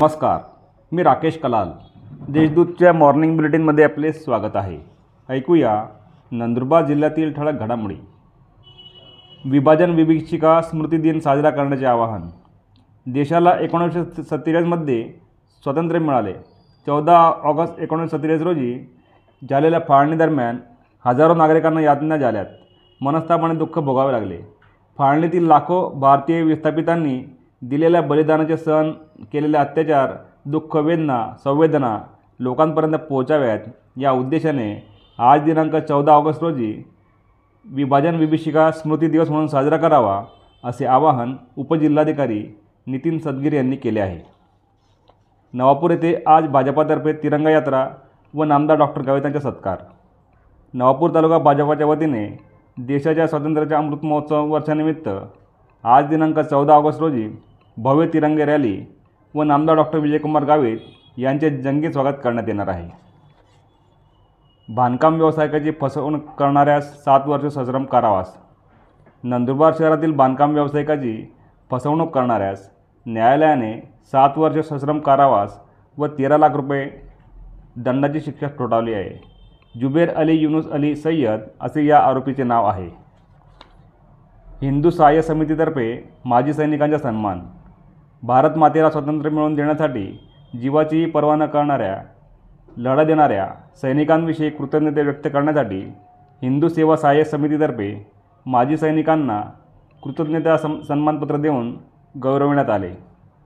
नमस्कार मी राकेश कलाल. देशदूतच्या मॉर्निंग बुलेटिनमध्ये आपले स्वागत आहे. ऐकूया नंदुरबार जिल्ह्यातील ठळक घडामोडी. विभाजन विभीषिका स्मृती दिन साजरा करण्याचे आवाहन. देशाला एकोणीसशे सत्तेचाळीसमध्ये स्वातंत्र्य मिळाले. चौदा ऑगस्ट एकोणीसशे सत्तेचाळीस रोजी झालेल्या फाळणीदरम्यान हजारो नागरिकांना यातना झाल्यात. मनस्ताप आणि दुःख भोगावे लागले. फाळणीतील लाखो भारतीय विस्थापितांनी दिलेल्या बलिदानाचे सण केलेले अत्याचार दुःख वेदना संवेदना लोकांपर्यंत पोहोचाव्यात. या उद्देशाने आज दिनांक चौदा ऑगस्ट रोजी विभाजन विभीषिका स्मृती दिवस म्हणून साजरा करावा असे आवाहन उपजिल्हाधिकारी नितीन सदगीर यांनी केले आहे. नवापूर येथे आज भाजपातर्फे तिरंगा यात्रा व नामदार डॉक्टर कवितांचा सत्कार. नवापूर तालुका भाजपाच्या वतीने देशाच्या स्वातंत्र्याच्या अमृत महोत्सव वर्षानिमित्त आज दिनांक चौदा ऑगस्ट रोजी भव्य तिरंगे रॅली व नामदार डॉक्टर विजयकुमार गावित यांचे जंगी स्वागत करण्यात येणार आहे. बांधकाम व्यावसायिकाची फसवणूक करणाऱ्यास सात वर्ष सश्रम कारावास नंदुरबार शहरातील बांधकाम व्यावसायिकाची फसवणूक करणाऱ्यास न्यायालयाने सात वर्ष सश्रम कारावास व तेरा लाख रुपये दंडाची शिक्षा ठोठावली आहे. जुबेर अली युनुस अली सय्यद असे या आरोपीचे नाव आहे. हिंदू सहाय्य समितीतर्फे माजी सैनिकांचा सन्मान भारत मातेला स्वातंत्र्य मिळवून देण्यासाठी जीवाचीही पर्वा न करणाऱ्या लढा देणाऱ्या सैनिकांविषयी कृतज्ञता व्यक्त करण्यासाठी हिंदू सेवा सहाय्य समितीतर्फे माजी सैनिकांना कृतज्ञता सम सन्मानपत्र देऊन गौरविण्यात आले.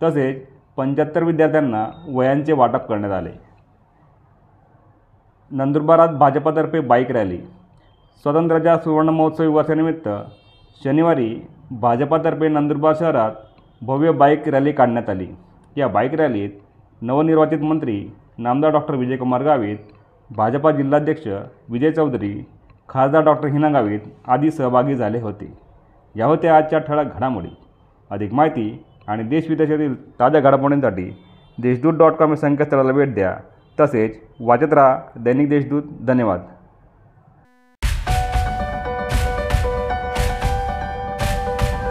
तसेच पंच्याहत्तर विद्यार्थ्यांना वयांचे वाटप करण्यात आले. नंदुरबारात भाजपातर्फे बाईक रॅली. स्वातंत्र्याच्या सुवर्ण महोत्सवी वर्षानिमित्त शनिवारी भाजपातर्फे नंदुरबार शहरात भव्य बाईक रॅली काढण्यात आली. या बाईक रॅलीत नवनिर्वाचित मंत्री नामदार डॉक्टर विजयकुमार गावित भाजपा जिल्हाध्यक्ष विजय चौधरी खासदार डॉक्टर हिना गावित आदी सहभागी झाले होते. या होत्या आजच्या ठळक घडामोडी. अधिक माहिती आणि देशविदेशातील ताज्या घडामोडींसाठी देशदूत डॉट कॉम या संकेतस्थळाला भेट द्या. तसेच वाचत राहा दैनिक देशदूत. धन्यवाद.